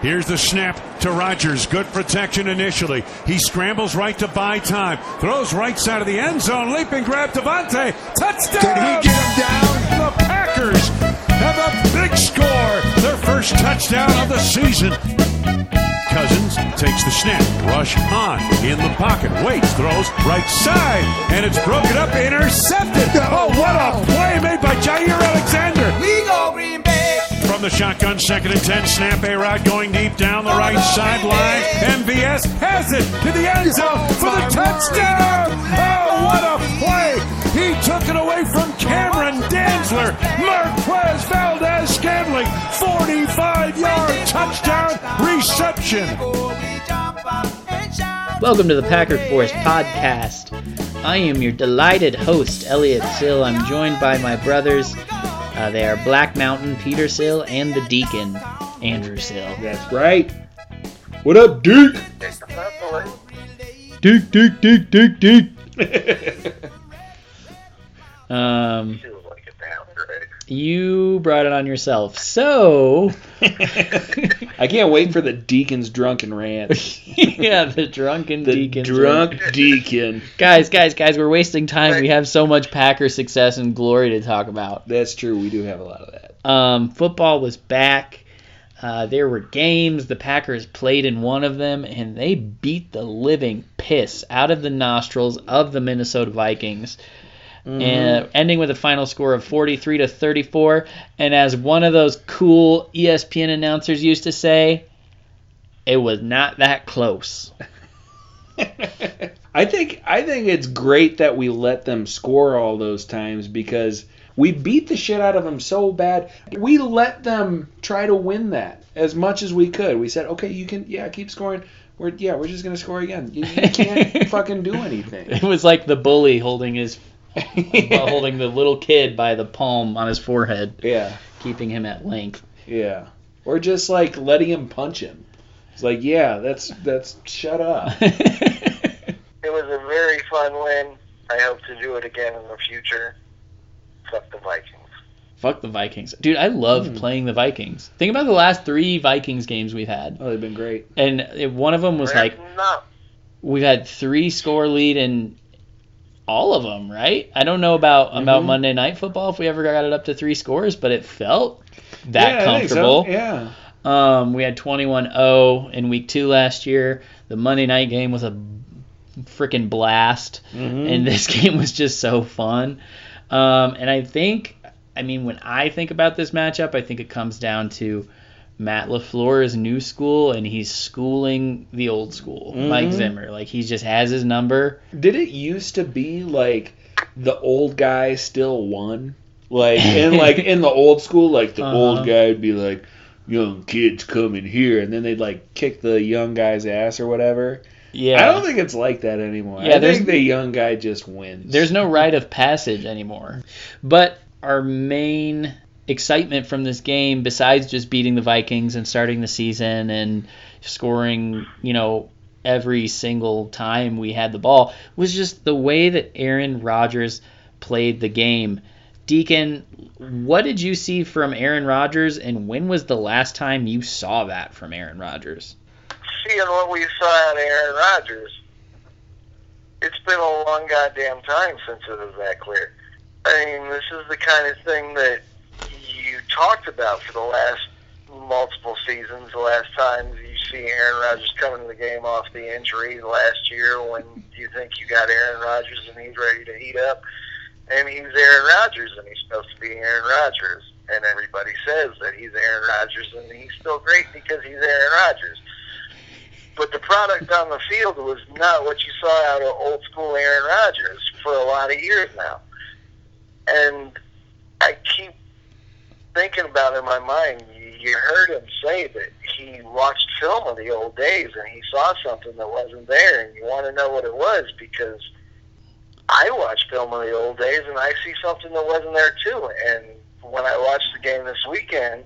Here's the snap to Rodgers. Good protection initially. He scrambles right to buy time. Throws right side of the end zone. Leaping grab Davante. Touchdown! Can he get him down? The Packers have a big score. Their first touchdown of the season. Cousins takes the snap. Rush on in the pocket. Waits, throws right side. And it's broken up, intercepted. Oh, what a play made by Jaire Alexander. We go Green Bay. From the shotgun, second and ten, snap A Rod going deep down the right sideline. MVS has it to the end zone for the touchdown. Oh, what a play! He took it away from Cameron Dantzler. Marquez Valdes Scantling, 45 yard touchdown reception. Welcome to the Packer Force podcast. I am your delighted host, Elliot Sill. I'm joined by my brothers. Uh, they are Black Mountain, Peter Sill, and the Deacon, Andrew Sill. That's right. What up, Duke? Duke, Duke, Duke, Duke, Duke. Um, you brought it on yourself. So, I can't wait for the deacon's drunken rant. yeah, the drunken The Deacon. drunk deacon. Guys, guys, guys, we're wasting time. We have so much Packer success and glory to talk about. That's true. We do have a lot of that. Um, football was back. Uh, there were games. The Packers played in one of them, and they beat the living piss out of the nostrils of the Minnesota Vikings. Mm-hmm. And ending with a final score of 43 to 34. And as one of those cool ESPN announcers used to say, it was not that close. I think I think it's great that we let them score all those times because we beat the shit out of them so bad. We let them try to win that as much as we could. We said, okay, you can, yeah, keep scoring. We're yeah, we're just gonna score again. You, you can't fucking do anything. It was like the bully holding his holding the little kid by the palm on his forehead, Yeah, keeping him at length. yeah. Or just like letting him punch him. It's like, yeah, that's that's shut up. It was a very fun win. I hope to do it again in the future. Fuck the Vikings. Fuck the Vikings. Dude, I love hmm. playing the Vikings. Think about the last three Vikings games we've had. Oh, they've been great. And it, one of them was like, no, we've had three score lead in all of them, right? I don't know about about Monday Night Football if we ever got it up to three scores, but it felt that yeah, think so. comfortable. Yeah. Um, we had 21-0 in week two last year. The Monday night game was a freaking blast, and this game was just so fun. Um, and I think, I mean, when I think about this matchup, I think it comes down to Matt LaFleur is new school, and he's schooling the old school, Mike Zimmer. Like he just has his number. Did it used to be like the old guy still won? Like in like in the old school, like the Uh-huh. old guy would be like, "Young kids coming here," and then they'd like kick the young guy's ass or whatever. Yeah, I don't think it's like that anymore. Yeah, I think the young guy just wins. There's no rite of passage anymore. But our main excitement from this game, besides just beating the Vikings and starting the season and scoring, you know, every single time we had the ball, was just the way that Aaron Rodgers played the game. Deacon, what did you see from Aaron Rodgers, and when was the last time you saw that from Aaron Rodgers? seeing what we saw of Aaron Rodgers, it's been a long goddamn time since it was that clear. I mean, this is the kind of thing that talked about for the last multiple seasons. The last time you see Aaron Rodgers coming to the game off the injury last year when you think you got Aaron Rodgers and he's ready to heat up. And he's Aaron Rodgers and he's supposed to be Aaron Rodgers. And everybody says that he's Aaron Rodgers and he's still great because he's Aaron Rodgers but the product on the field was not what you saw out of old school Aaron Rodgers for a lot of years now. And thinking about in my mind. You- heard him say that he watched film of the old days and he saw something that wasn't there, and you want to know what it was because I watch film of the old days and I see something that wasn't there too. And when I watched the game this weekend,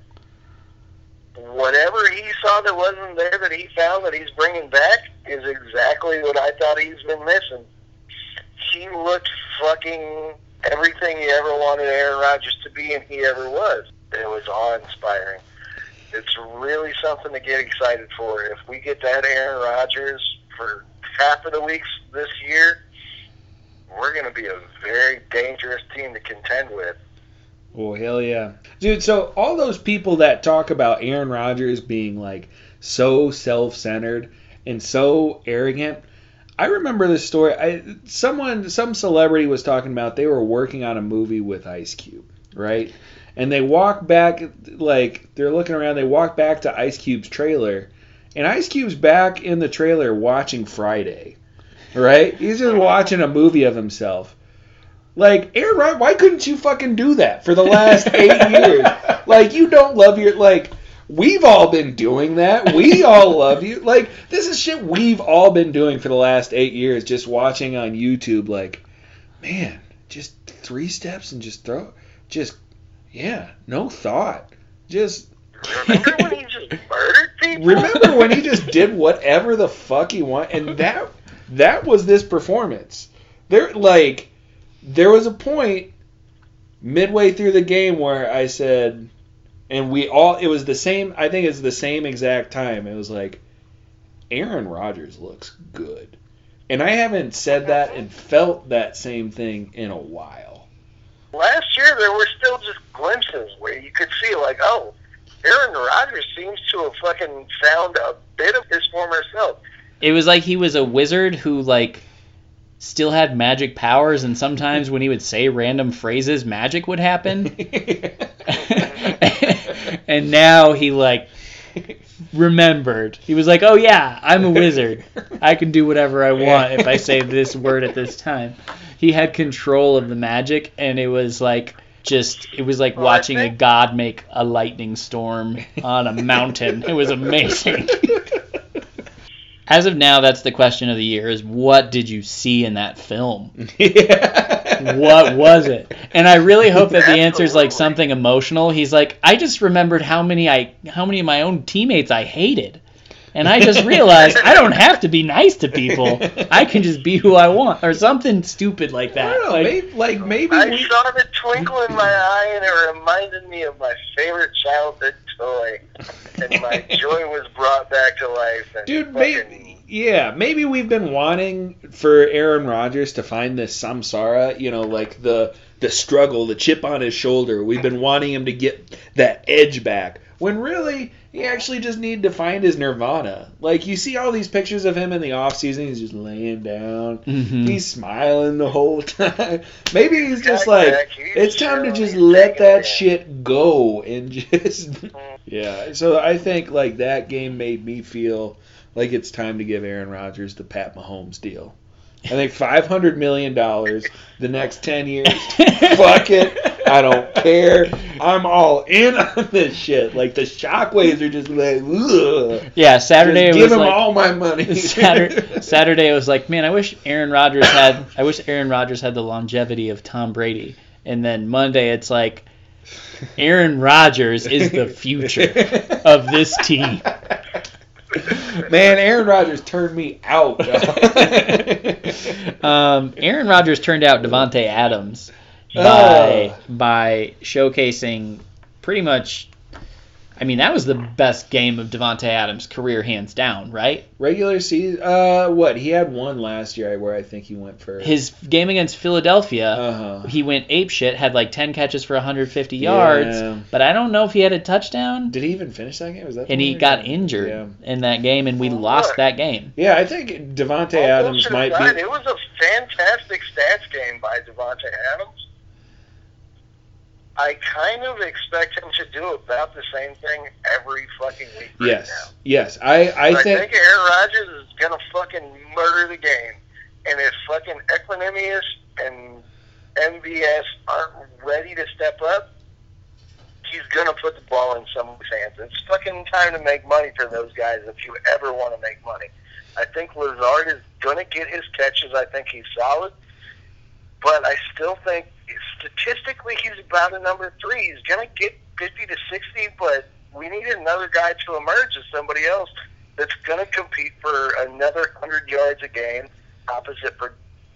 whatever he saw that wasn't there that he found that he's bringing back is exactly what I thought he's been missing. He looked fucking everything you ever wanted Aaron Rodgers to be, and he ever was. It was awe-inspiring. It's really something to get excited for. If we get that Aaron Rodgers for half of the weeks this year, we're going to be a very dangerous team to contend with. Oh hell yeah, dude! So all those people that talk about Aaron Rodgers being like so self-centered and so arrogant, I remember this story. I someone, some celebrity was talking about they were working on a movie with Ice Cube, right? And they walk back, like they're looking around. They walk back to Ice Cube's trailer, and Ice Cube's back in the trailer watching Friday, right? He's just watching a movie of himself. Like Aaron Rodgers, why couldn't you fucking do that for the last eight years? Like you don't love your like. We've all been doing that. We all love you. Like this is shit we've all been doing for the last eight years. Just watching on YouTube. Like, man, just three steps and just throw. Just yeah, no thought. Just Remember when he just murdered people? remember when he just did whatever the fuck he want, and that that was this performance. There, like, there was a point midway through the game where I said, and we all, it was the same. I think it's the same exact time. It was like, Aaron Rodgers looks good, and I haven't said that and felt that same thing in a while. Last year, there were still just glimpses where you could see, like, oh, Aaron Rodgers seems to have fucking found a bit of his former self. It was like he was a wizard who like still had magic powers, and sometimes when he would say random phrases, magic would happen. and now he like remembered. He was like, "Oh yeah, I'm a wizard. I can do whatever I want if I say this word at this time." He had control of the magic, and it was like just it was like Well, watching a god make a lightning storm on a mountain. It was amazing. As of now, that's the question of the year: is what did you see in that film? what was it? And I really hope that the answer is like something emotional. He's like, I just remembered how many I how many of my own teammates I hated. And I just realized I don't have to be nice to people. I can just be who I want, or something stupid like I that. don't know. Like, maybe, like maybe I we, saw the twinkle in my eye, and it reminded me of my favorite childhood and my joy was brought back to life. And Dude, maybe yeah, maybe we've been wanting for Aaron Rodgers to find this samsara, you know, like the the struggle, the chip on his shoulder. We've been wanting him to get that edge back. When really he actually just needed to find his nirvana. Like you see all these pictures of him in the off season, he's just laying down. Mhm. He's smiling the whole time. Maybe he's just like he's it's time to just let that shit go and just yeah. So I think like that game made me feel like it's time to give Aaron Rodgers the Pat Mahomes deal. I think five hundred million dollars the next ten years. Fuck it. I don't care. I'm all in on this shit. Like the shockwaves are just like, ugh. yeah, Saturday Just give was him like all my money. Saturday, Saturday was like, man, I wish Aaron Rodgers had I wish Aaron Rodgers had the longevity of Tom Brady. And then Monday it's like Aaron Rodgers is the future of this team. Man, Aaron Rodgers turned me out. Um, Aaron Rodgers turned out Davante Adams by Oh. by showcasing pretty much. I mean, that was the best game of Davante Adams' career, hands down, right? Regular season, uh, what he had one last year where I think he went for His game against Philadelphia, Uh-huh. he went ape shit, had like 10 catches for 150 yards, Yeah. but I don't know if he had a touchdown. Did he even finish that game? Was that And he got where- injured Yeah. in that game, and we Well, lost look. that game. Yeah, I think Davante All Adams might be. It was a fantastic stats game by Davante Adams. I kind of expect him to do about the same thing every fucking week right Yes, now. yes. I I I think think Aaron Rodgers is gonna fucking murder the game, and if fucking Equanimeous and MVS aren't ready to step up, he's gonna put the ball in someone's hands. It's fucking time to make money for those guys if you ever want to make money. I think Lazard is gonna get his catches. I think he's solid, but I still think statistically he's about a number three. He's gonna get fifty to sixty, but we need another guy to emerge as somebody else that's going to compete for another hundred yards a game, opposite for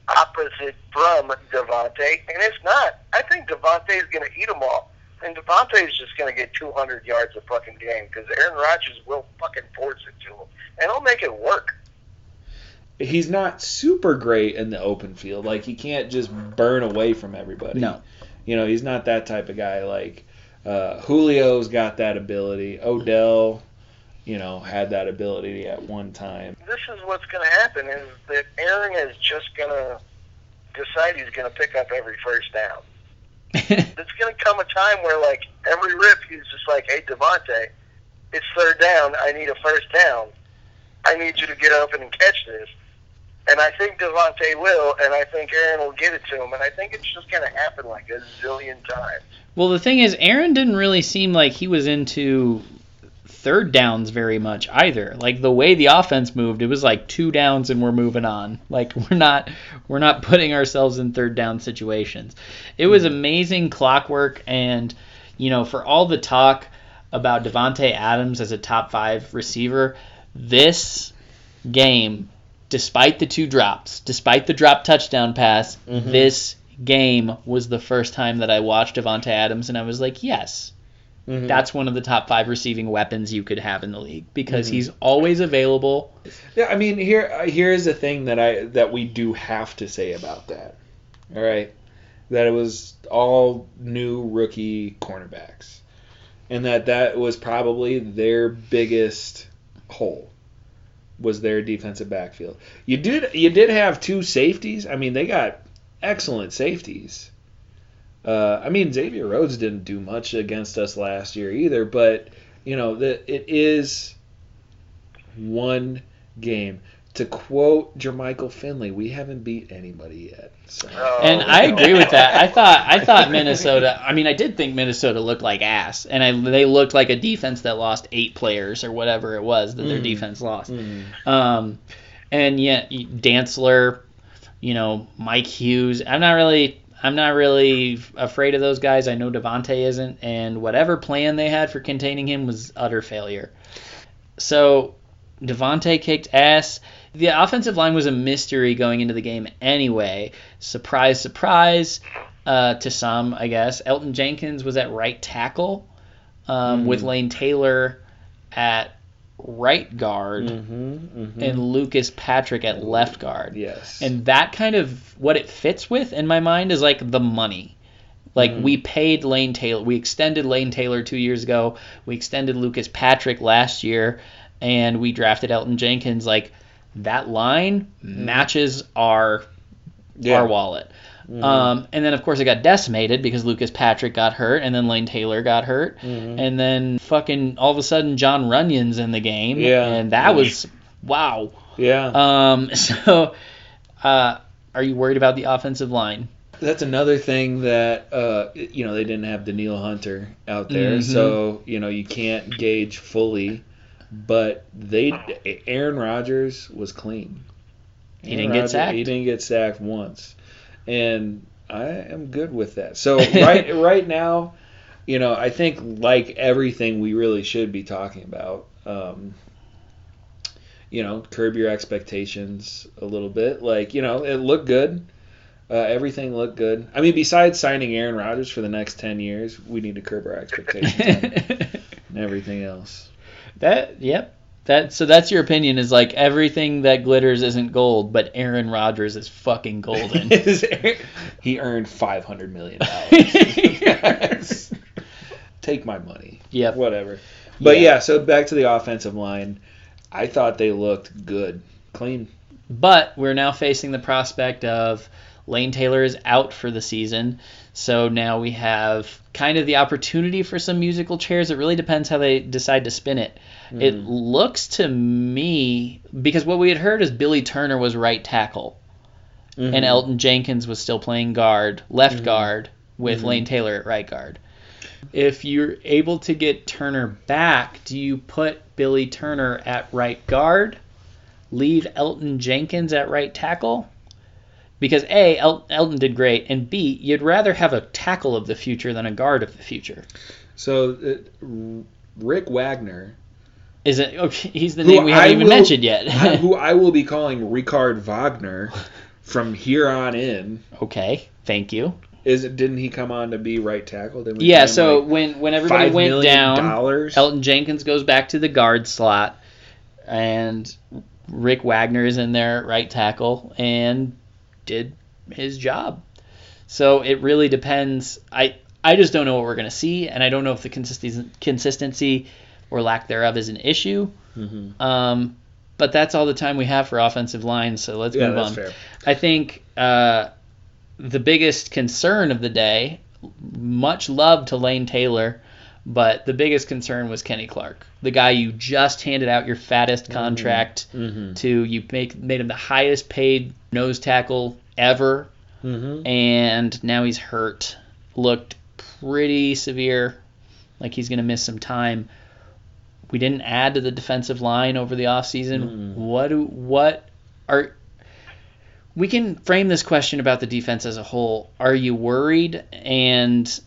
opposite from Davante. And if not, I think Davante is going to eat them all. and Davante's just going to get 200 yards a fucking game because Aaron Rodgers will fucking force it to him, and he'll make it work. He's not super great in the open field. Like he can't just burn away from everybody. No. You know, he's not that type of guy. Like uh, Julio's got that ability. Odell, you know, had that ability at one time. This is what's going to happen: is that Aaron is just going to decide he's going to pick up every first down. There's going to come a time where, like, every rip, he's just like, "Hey, Davante, it's third down. I need a first down. I need you to get open and catch this." And I think Davante will, and I think Aaron will get it to him, and I think it's just going to happen like a zillion times. well, the thing is, Aaron didn't really seem like he was into third downs very much either. Like the way the offense moved, it was like two downs and we're moving on. Like we're not we're not putting ourselves in third down situations. It was amazing clockwork and you know, for all the talk about Davante Adams as a top 5 receiver, this game despite the two drops, despite the drop touchdown pass, this game was the first time that I watched Davante Adams and I was like, yes, Mhm. that's one of the top five receiving weapons you could have in the league because he's always available. Yeah, I mean, here uh, here is the thing that I that we do have to say about that. All right, that it was all new rookie cornerbacks, and that that was probably their biggest hole was their defensive backfield. You did you did have two safeties. I mean, they got excellent safeties. Uh, I mean, Xavier Rhodes didn't do much against us last year either, but you know, the, it is one game. To quote Jermichael Finley, we haven't beat anybody yet. So. Oh, And I agree with that. I thought I thought Minnesota. I mean, I did think Minnesota looked like ass, and I, they looked like a defense that lost eight players or whatever it was that their Mhm. defense lost. Mhm. Um, and yet Dantzler, you know, Mike Hughes. I'm not really. I'm not really afraid of those guys. I know Davante isn't, and whatever plan they had for containing him was utter failure. So Davante kicked ass. The offensive line was a mystery going into the game anyway. Surprise, surprise uh, to some, I guess. Elgton Jenkins was at right tackle um, with Lane Taylor at right guard Mhm, mhm. and Lucas Patrick at left guard. yes. And that kind of what it fits with in my mind is like the money. Like Mhm. we paid Lane Taylor, we extended Lane Taylor two years ago. We extended Lucas Patrick last year, and we drafted Elgton Jenkins. Like that line matches our Yeah. our wallet. Um, and then of course it got decimated because Lucas Patrick got hurt, and then Lane Taylor got hurt, Mhm. and then fucking all of a sudden Jon Runyan's in the game, Yeah. and that was wow. yeah. Um, so, uh, are you worried about the offensive line? That's another thing that uh, you know they didn't have Danielle Hunter out there, Mhm. so you know you can't gauge fully. But they Aaron Rodgers was clean. He Aaron didn't get sacked. He didn't get sacked once, and I am good with that. So right right now, you know I think like everything we really should be talking about. Um, you know, curb your expectations a little bit. Like you know, it looked good. Uh, everything looked good. I mean, besides signing Aaron Rodgers for the next ten years, we need to curb our expectations and everything else. That yep. That so that's your opinion is like everything that glitters isn't gold, but Aaron Rodgers is fucking golden. he earned five hundred million dollars. Take my money. Yep. Whatever. But Yeah. yeah, so back to the offensive line. I thought they looked good, clean. But we're now facing the prospect of Lane Taylor is out for the season. So now we have kind of the opportunity for some musical chairs. It really depends how they decide to spin it. Hmm. It looks to me because what we had heard is Billy Turner was right tackle Mm-hmm. and Elgton Jenkins was still playing guard, left mm-hmm. guard with mm-hmm. Lane Taylor at right guard. If you're able to get Turner back, do you put Billy Turner at right guard, leave Elgton Jenkins at right tackle? Because A, El- Elgton did great, and B, you'd rather have a tackle of the future than a guard of the future. So uh, Rick Wagner, Is it? Okay, he's the name we haven't I even will- mentioned yet. Who I will be calling Ricard Wagner from here on in. okay, thank you. Is it? Didn't he come on to be right tackle? Didn't we Yeah, so like, when when everybody went down, dollars. Elgton Jenkins goes back to the guard slot, and Rick Wagner is in there right tackle and did his job. So it really depends. I I just don't know what we're gonna see, and I don't know if the consistency consistency or lack thereof is an issue. Mhm. Um, but that's all the time we have for offensive line, so let's Yeah, move that's on. fair. I think uh, the biggest concern of the day, much love to Lane Taylor, but the biggest concern was Kenny Clark, the guy you just handed out your fattest contract Mm-hmm. to. You make made him the highest paid nose tackle ever, Mm-hmm. and now he's hurt. Looked pretty severe, like he's going to miss some time. We didn't add to the defensive line over the offseason. Mm-mm. What do what are we can frame this question about the defense as a whole. Are you worried and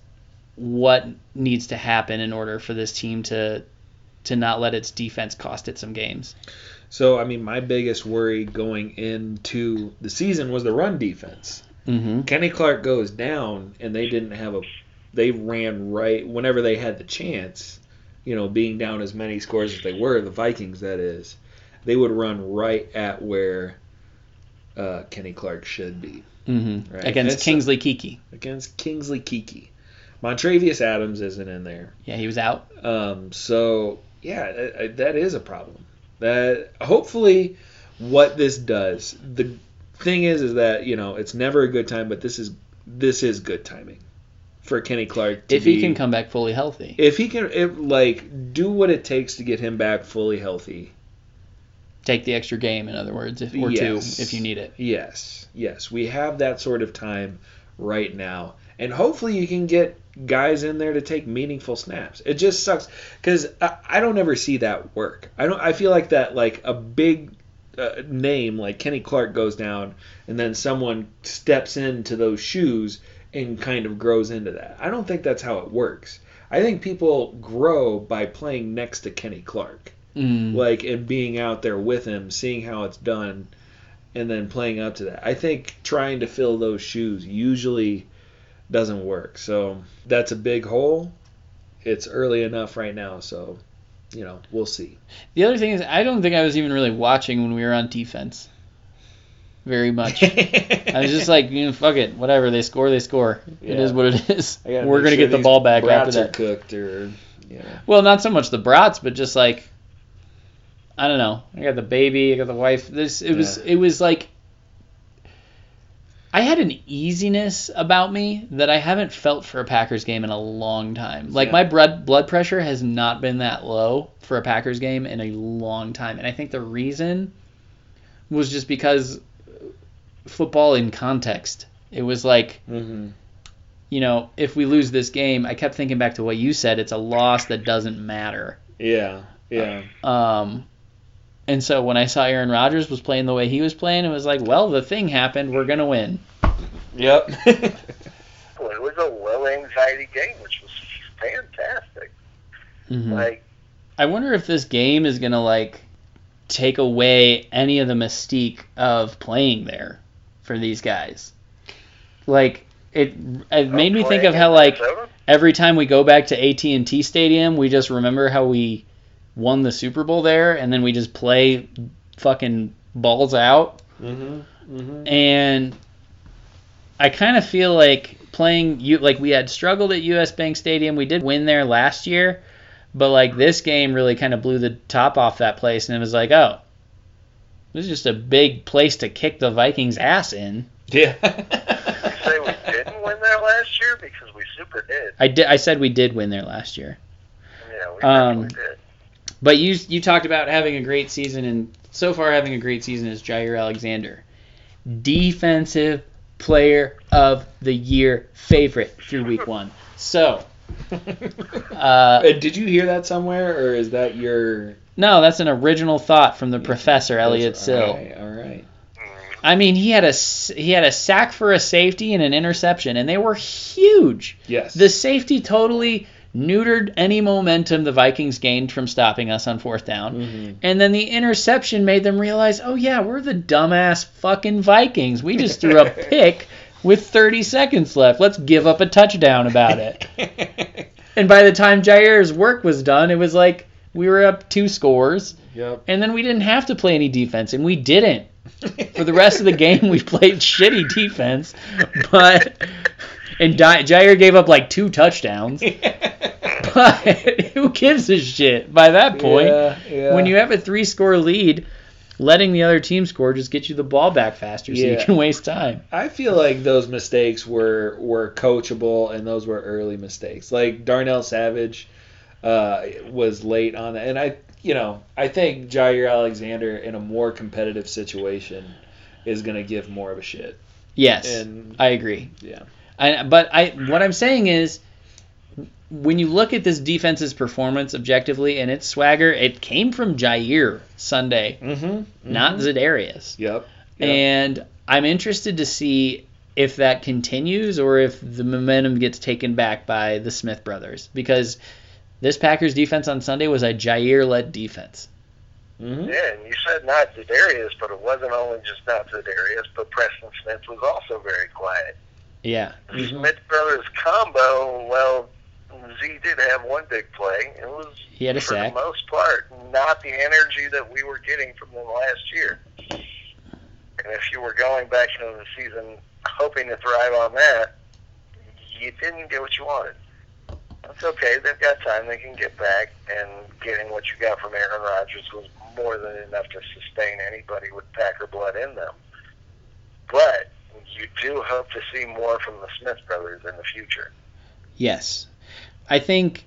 what needs to happen in order for this team to to not let its defense cost it some games? So I mean, my biggest worry going into the season was the run defense. Mm-hmm. Kenny Clark goes down, and they didn't have a. They ran right whenever they had the chance. You know, being down as many scores as they were, the Vikings that is, they would run right at where uh, Kenny Clark should be Mm-hmm. Right. Against Kingsley Keke. against Kingsley Keke. Montravius Adams isn't in there. Yeah, he was out. Um, so yeah, that, that is a problem. That hopefully, what this does. The thing is, is that you know it's never a good time, but this is this is good timing for Kenny Clark. To If he be- can come back fully healthy. if he can, if like do what it takes to get him back fully healthy. Take the extra game, in other words, if, or Yes. two if you need it. Yes, yes, we have that sort of time right now, and hopefully you can get guys in there to take meaningful snaps. It just sucks because I, I don't ever see that work. I don't. I feel like that like a big uh, name like Kenny Clark goes down, and then someone steps into those shoes and kind of grows into that. I don't think that's how it works. I think people grow by playing next to Kenny Clark Mm. like and being out there with him, seeing how it's done, and then playing up to that. I think trying to fill those shoes usually doesn't work. So that's a big hole. It's early enough right now, so you know we'll see. The other thing is, I don't think I was even really watching when we were on defense. Very much. I was just like, you know, fuck it, whatever. They score, they score. It Yeah. is what it is. We're gonna sure get the ball back brats after are that. cooked or know. Well, not so much the brats, but just like I don't know. I got the baby, I got the wife. This it was Yeah. it was like I had an easiness about me that I haven't felt for a Packers game in a long time. Like Yeah. my blood blood pressure has not been that low for a Packers game in a long time, and I think the reason was just because football in context. It was like Mm-hmm. you know, if we lose this game, I kept thinking back to what you said. It's a loss that doesn't matter. Yeah, yeah. Um, and so when I saw Aaron Rodgers was playing the way he was playing, it was like, well, the thing happened. We're gonna win. Yep. Well, it was a low anxiety game, which was fantastic. Mhm. Like, I wonder if this game is gonna like take away any of the mystique of playing there for these guys. Like it, it made me think of how like every time we go back to AT&T Stadium, we just remember how we won the Super Bowl there, and then we just play fucking balls out. mm-hmm. Mm-hmm. And I kind of feel like playing you like we had struggled at US Bank Stadium. We did win there last year, but like this game really kind of blew the top off that place, and it was like, oh, this is just a big place to kick the Vikings' ass in. Yeah. Say we didn't win there last year because we super did. I did. I said we did win there last year. Yeah, we Um, did. But you you talked about having a great season, and so far having a great season is Jaire Alexander, defensive player of the year favorite through week one. So, uh, Did you hear that somewhere, or is that your no, that's an original thought from the professor Elliot Sill. All right, all right. I mean, he had a s- he had a sack for a safety and an interception, and they were huge. Yes. The safety totally neutered any momentum the Vikings gained from stopping us on fourth down. Mhm. And then the interception made them realize, oh yeah, we're the dumbass fucking Vikings. We just threw a pick with 30 seconds left. Let's give up a touchdown about it. and by the time Jaire's work was done, it was like we were up two scores, yep. and then we didn't have to play any defense, and we didn't. For the rest of the game, we played shitty defense, but and Di- Jaire gave up like two touchdowns. But who gives a shit by that point? Yeah, yeah. When you have a three score lead, letting the other team score just gets you the ball back faster so you can waste time. I feel like those mistakes were were coachable, and those were early mistakes. Like Darnell Savage uh, was late on that, and I, you know, I think Jaire Alexander in a more competitive situation is going to give more of a shit. Yes, And I agree. yeah, I, but I what I'm saying is when you look at this defense's performance objectively and its swagger, it came from Jaire Sunday, mm-hmm. not Za'Darius. Yep. Yep. And I'm interested to see if that continues or if the momentum gets taken back by the Smith brothers because this Packers defense on Sunday was a Jaire-led defense. Mhm. Yeah, and you said not Za'Darius, but it wasn't only just not Za'Darius, but Preston Smith was also very quiet. Yeah. Smith brothers combo, well, Z did have one big play. It was, He had a for sack. the most part, not the energy that we were getting from them last year. And if you were going back into the season hoping to thrive on that, you didn't get what you wanted. That's okay. They've got time. They can get back. And getting what you got from Aaron Rodgers was more than enough to sustain anybody with Packer blood in them. But you do hope to see more from the Smith brothers in the future. Yes. I think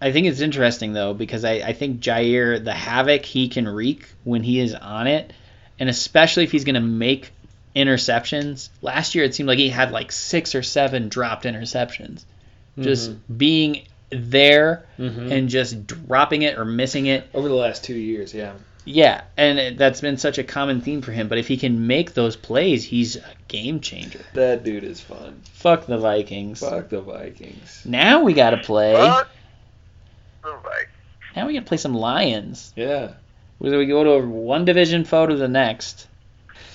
I think it's interesting though because I, I think Jaire the havoc he can wreak when he is on it, and especially if he's gonna make interceptions. Last year it seemed like he had like six or seven dropped interceptions. Just being there Mhm. and just dropping it or missing it. over the last two years, yeah. Yeah, and that's been such a common theme for him. But if he can make those plays, he's a game changer. That dude is fun. Fuck the Vikings. Fuck the Vikings. Now we gotta play. But, all right. Now we gotta play some Lions. Yeah. Whether we go to one division foe to the next.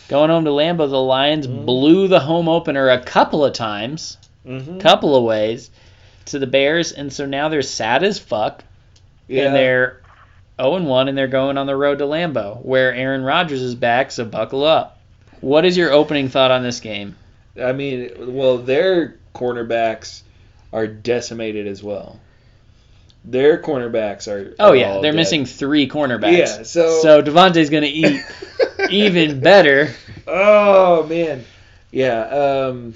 Going home to Lambeau, the Lions Mhm. blew the home opener a couple of times, Mm-hmm. couple of ways, to the Bears, and so now they're sad as fuck, Yeah. and they're 0 and 1, and they're going on the road to Lambeau, where Aaron Rodgers is back. So buckle up. What is your opening thought on this game? I mean, well, their cornerbacks are decimated as well. Their cornerbacks are. Oh are yeah, they're dead. missing three cornerbacks. Yeah, so- so Davante's gonna eat even better. oh man, yeah. Um,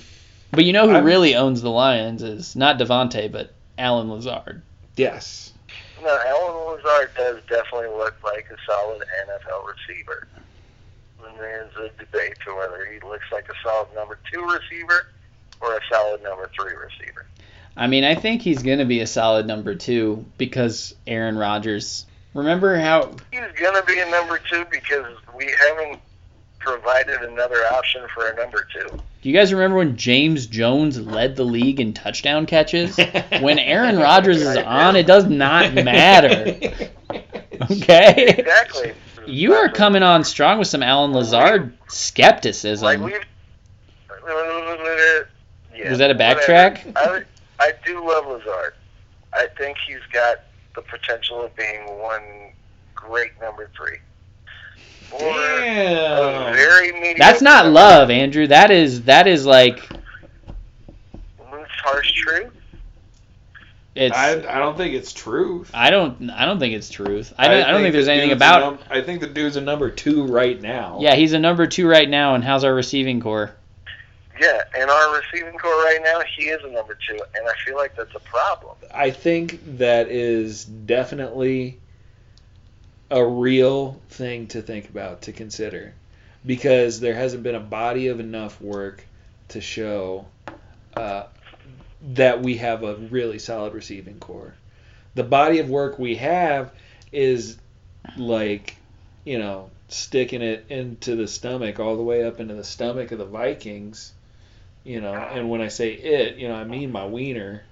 But you know who I'm- really owns the Lions is not Davante, but Allen Lazard. yes. No, Allen Lazard does definitely look like a solid NFL receiver. And there's a debate to whether he looks like a solid number two receiver or a solid number three receiver. I mean, I think he's going to be a solid number two because Aaron Rodgers. Remember how? He's going to be a number two because we haven't provided another option for a number two. Do you guys remember when James Jones led the league in touchdown catches? when Aaron Rodgers is on, it does not matter. Okay? Exactly. You are coming on strong with some Allen Lazard skepticism. Like we've. Yeah, Was that a whatever. backtrack? I, I do love Lazard. I think he's got the potential of being one great number three. Or a Damn. very mediocre. That's not number- love, Andrew. That is that is like Loose, harsh truth. it's. I, I, I don't think it's truth. I don't I don't think it's truth. I don't I, don't think there's the anything about. num- I think the dude's a number two right now. Yeah, he's a number two right now. And how's our receiving core? Yeah, and our receiving core right now, he is a number two, and I feel like that's a problem. I think that is definitely a real thing to think about, to consider, because there hasn't been a body of enough work to show uh, that we have a really solid receiving core. The body of work we have is like, you know, sticking it into the stomach, all the way up into the stomach of the Vikings. You know, and when I say it, you know, I mean my wiener.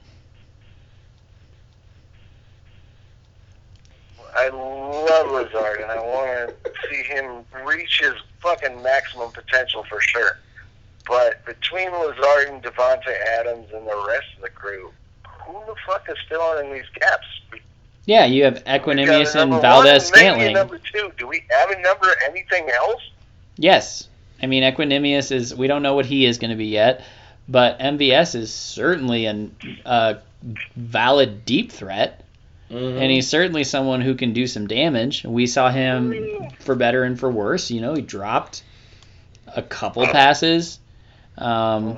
I love Lazard, and I want to see him reach his fucking maximum potential for sure. But between Lazard and Davante Adams and the rest of the crew, who the fuck is filling in these gaps? Yeah, you have We got a Equanimeous and Valdes Scantling. Number two. Do we have a number anything else? Yes. I mean, Equanimeous is, we don't know what he is going to be yet, but MVS is certainly an- a valid deep threat, Mhm. and he's certainly someone who can do some damage. We saw him for better and for worse. You know, he dropped a couple passes, um,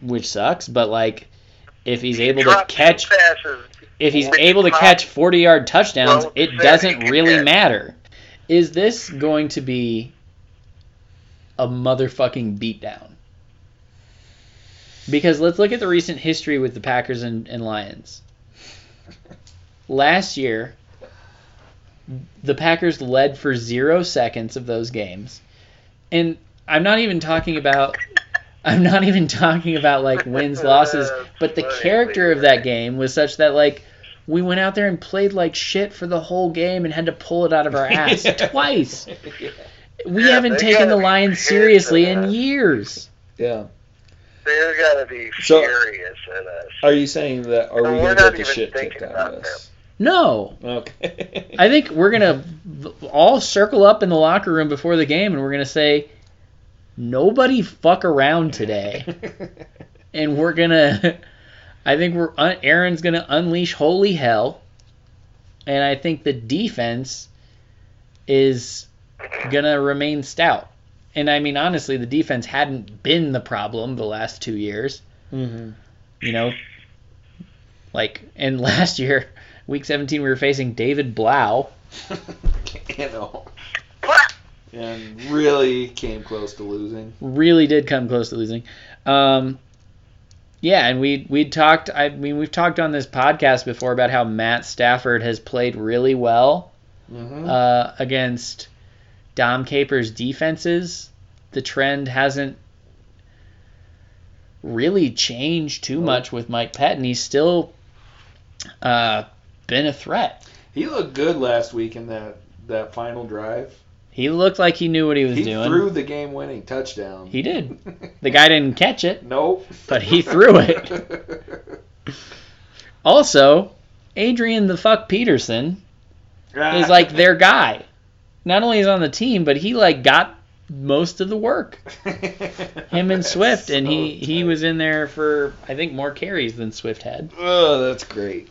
which sucks, but like, if he's able to catch if he's able to catch 40 yard touchdowns, it doesn't really matter. Is this going to be a motherfucking beatdown? Because let's look at the recent history with the Packers and, and Lions. Last year, the Packers led for zero seconds of those games. And I'm not even talking about. I'm not even talking about like wins, losses, but the character of that game was such that like we went out there and played like shit for the whole game and had to pull it out of our ass twice. We haven't they taken the Lions seriously in years. yeah. They're gonna be So- furious at us. Are you saying that are we We're going to get the shit thinking kicked out of us? No, Okay. I think we're gonna all circle up in the locker room before the game and we're gonna say, nobody fuck around today. and we're gonna I think we're Aaron's gonna unleash holy hell, and I think the defense is gonna remain stout. And I mean honestly, the defense hadn't been the problem the last two years. hmm You know, like and last year, week 17, we were facing David Blough. you know. And really came close to losing. really did come close to losing. Um, yeah, and we we talked. I mean, we've talked on this podcast before about how Matt Stafford has played really well Mm-hmm. uh, against Dom Capers' defenses. The trend hasn't really changed too much with Mike Pettine. He's still uh, been a threat. he looked good last week in that that final drive. He looked like he knew what he was He doing. He threw the game-winning touchdown. He did. The guy didn't catch it. nope. But he threw it. Also, Adrian the fuck Peterson is ah. like their guy. Not only is on the team, but he like got most of the work. Him and Swift, and he so he was in there for I think more carries than Swift had. Oh, that's great.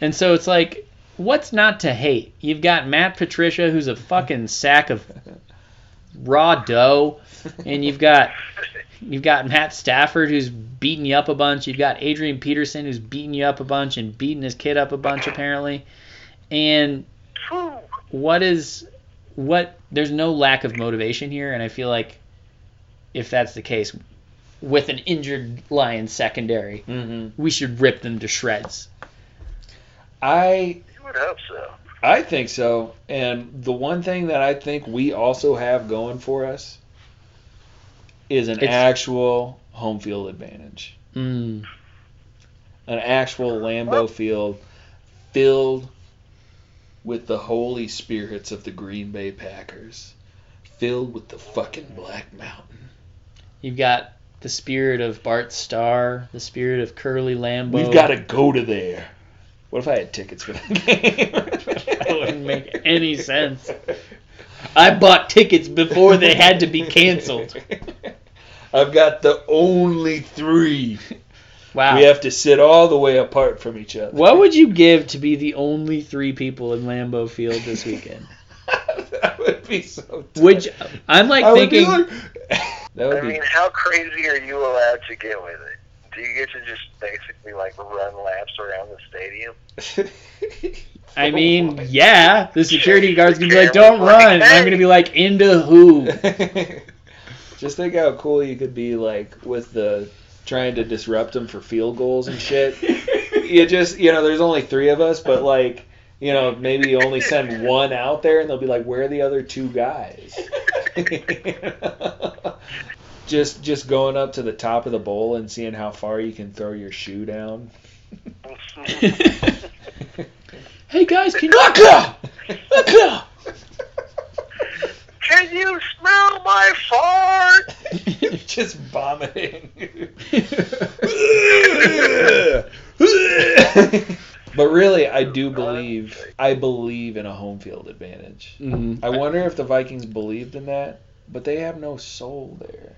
And so it's like, what's not to hate? You've got Matt Patricia, who's a fucking sack of raw dough, and you've got you've got Matt Stafford, who's beating you up a bunch. You've got Adrian Peterson, who's beating you up a bunch and beating his kid up a bunch apparently. And what is what? There's no lack of motivation here, and I feel like if that's the case, with an injured Lions secondary, Mm-hmm. we should rip them to shreds. I You would hope so. I think so. And the one thing that I think we also have going for us is an It's- actual home field advantage. Mm. An actual Lambeau field filled with the holy spirits of the Green Bay Packers. Filled with the fucking Black Mountain. You've got the spirit of Bart Starr, the spirit of Curly Lambeau. We've got to go to there. What if I had tickets for that game? That wouldn't make any sense. I bought tickets before they had to be canceled. I've got the only three. Wow. We have to sit all the way apart from each other. What would you give to be the only three people in Lambeau Field this weekend? that would be so. Tight. Which I'm like I would be thinking. like- that would I be. mean, how crazy are you allowed to get with it? Do you get to just basically like run laps around the stadium? I mean, my. yeah, the security guard's gonna be like, "Don't run," and I'm gonna be like, "Into who?" Just think how cool you could be, like with the trying to disrupt them for field goals and shit. you just, you know, there's only three of us, but like, you know, maybe you only send one out there, and they'll be like, "Where are the other two guys?" Just, just going up to the top of the bowl and seeing how far you can throw your shoe down. hey guys, can you? Look up! Look! Can you smell my fart? just vomiting. but really, I do believe I believe in a home field advantage. Mhm. I wonder if the Vikings believed in that, but they have no soul there.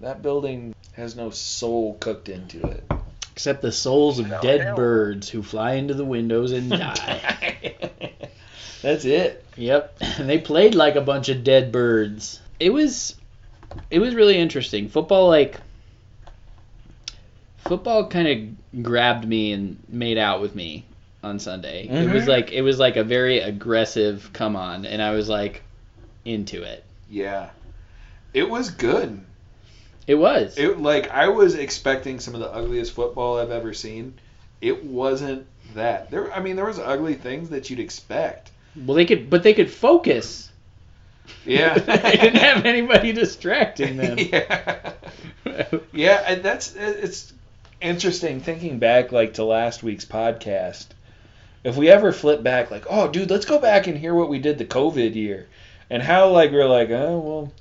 That building has no soul cooked into it. Except the souls of No, dead hell. birds who fly into the windows and die. That's it. Yep, and they played like a bunch of dead birds. It was, it was really interesting. Football, like, football, kind of grabbed me and made out with me on Sunday. It was Mhm. like it was like a very aggressive come on, and I was like into it. Yeah. It was good. It was. It like I was expecting some of the ugliest football I've ever seen. It wasn't that. There I mean there was ugly things that you'd expect. well, they could, but they could focus. Yeah. they didn't have anybody distracting them. yeah. Yeah, and that's it's interesting thinking back like to last week's podcast. If we ever flip back like, "Oh, dude, let's go back and hear what we did the COVID year." And how like we're like, "Oh, well,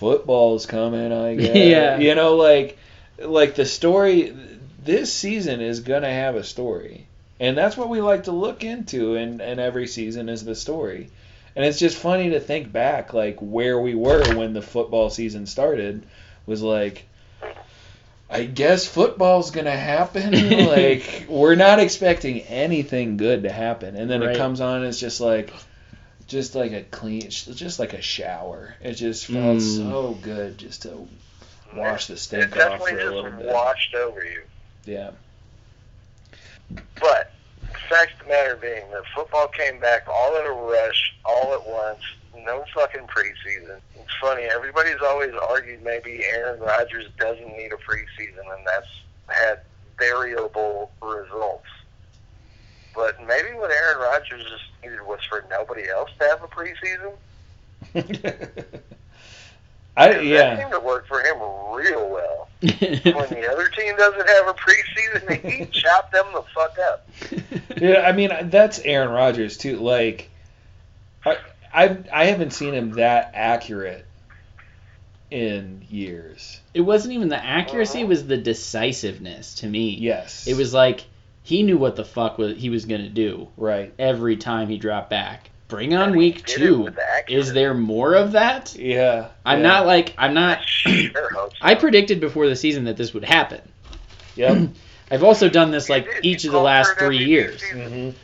football's coming, I guess." Yeah. You know like like the story this season is going to have a story. And that's what we like to look into and and every season is the story. And it's just funny to think back like where we were when the football season started was like I guess football's gonna happen. like we're not expecting anything good to happen, and then Right. it comes on. And It's just like, just like a clean, just like a shower. It just felt Mm. so good just to wash the It stink off for a little just bit. washed over you. Yeah, But fact of the matter being that football came back all in a rush, all at once, no fucking preseason. It's funny, everybody's always argued maybe Aaron Rodgers doesn't need a preseason, and that's had variable results. But maybe what Aaron Rodgers just needed was for nobody else to have a preseason. I And That yeah. seemed to work for him real well. When the other team doesn't have a preseason, he chopped them the fuck up. Yeah, I mean that's Aaron Rodgers too. Like, I I I haven't seen him that accurate in years. it wasn't even the accuracy; uh-huh. it was the decisiveness to me. Yes, It was like he knew what the fuck was he was gonna do right. every time he dropped back. Bring on week two. with. Is there more of that? Yeah, I'm yeah. not like I'm not. Sure so. I predicted before the season that this would happen. Yep. I've also done this like each of the last three years. season. hmm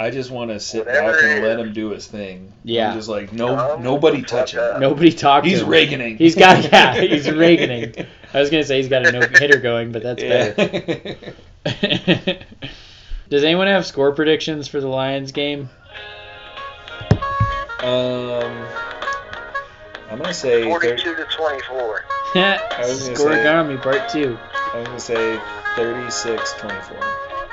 I just want to sit Whatever back and let him do his thing. Yeah. I'm just like no, Calm nobody the touch fuck up. him. Nobody talked. He's to him. Reaganing. He's got yeah. He's Reaganing. I was gonna say he's got a no hitter going, but that's Yeah. better. Does anyone have score predictions for the Lions game? um, I'm gonna say. thir- 42 to 24. was gonna say- Scorigami part two. I'm gonna say 36-24.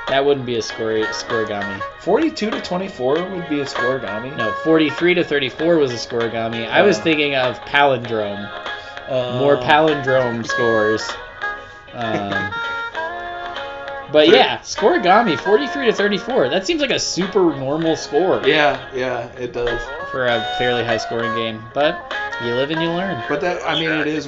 That wouldn't be a score scorigami. 42 to 24 would be a scorigami. No, 43 to 34 was a scorigami. I was thinking of palindrome. Um, More palindrome scores. Um, but yeah, scorigami 43 to 34. That seems like a super normal score Yeah, yeah, it does. for a fairly high scoring game. But you live and you learn. But that, I mean, it is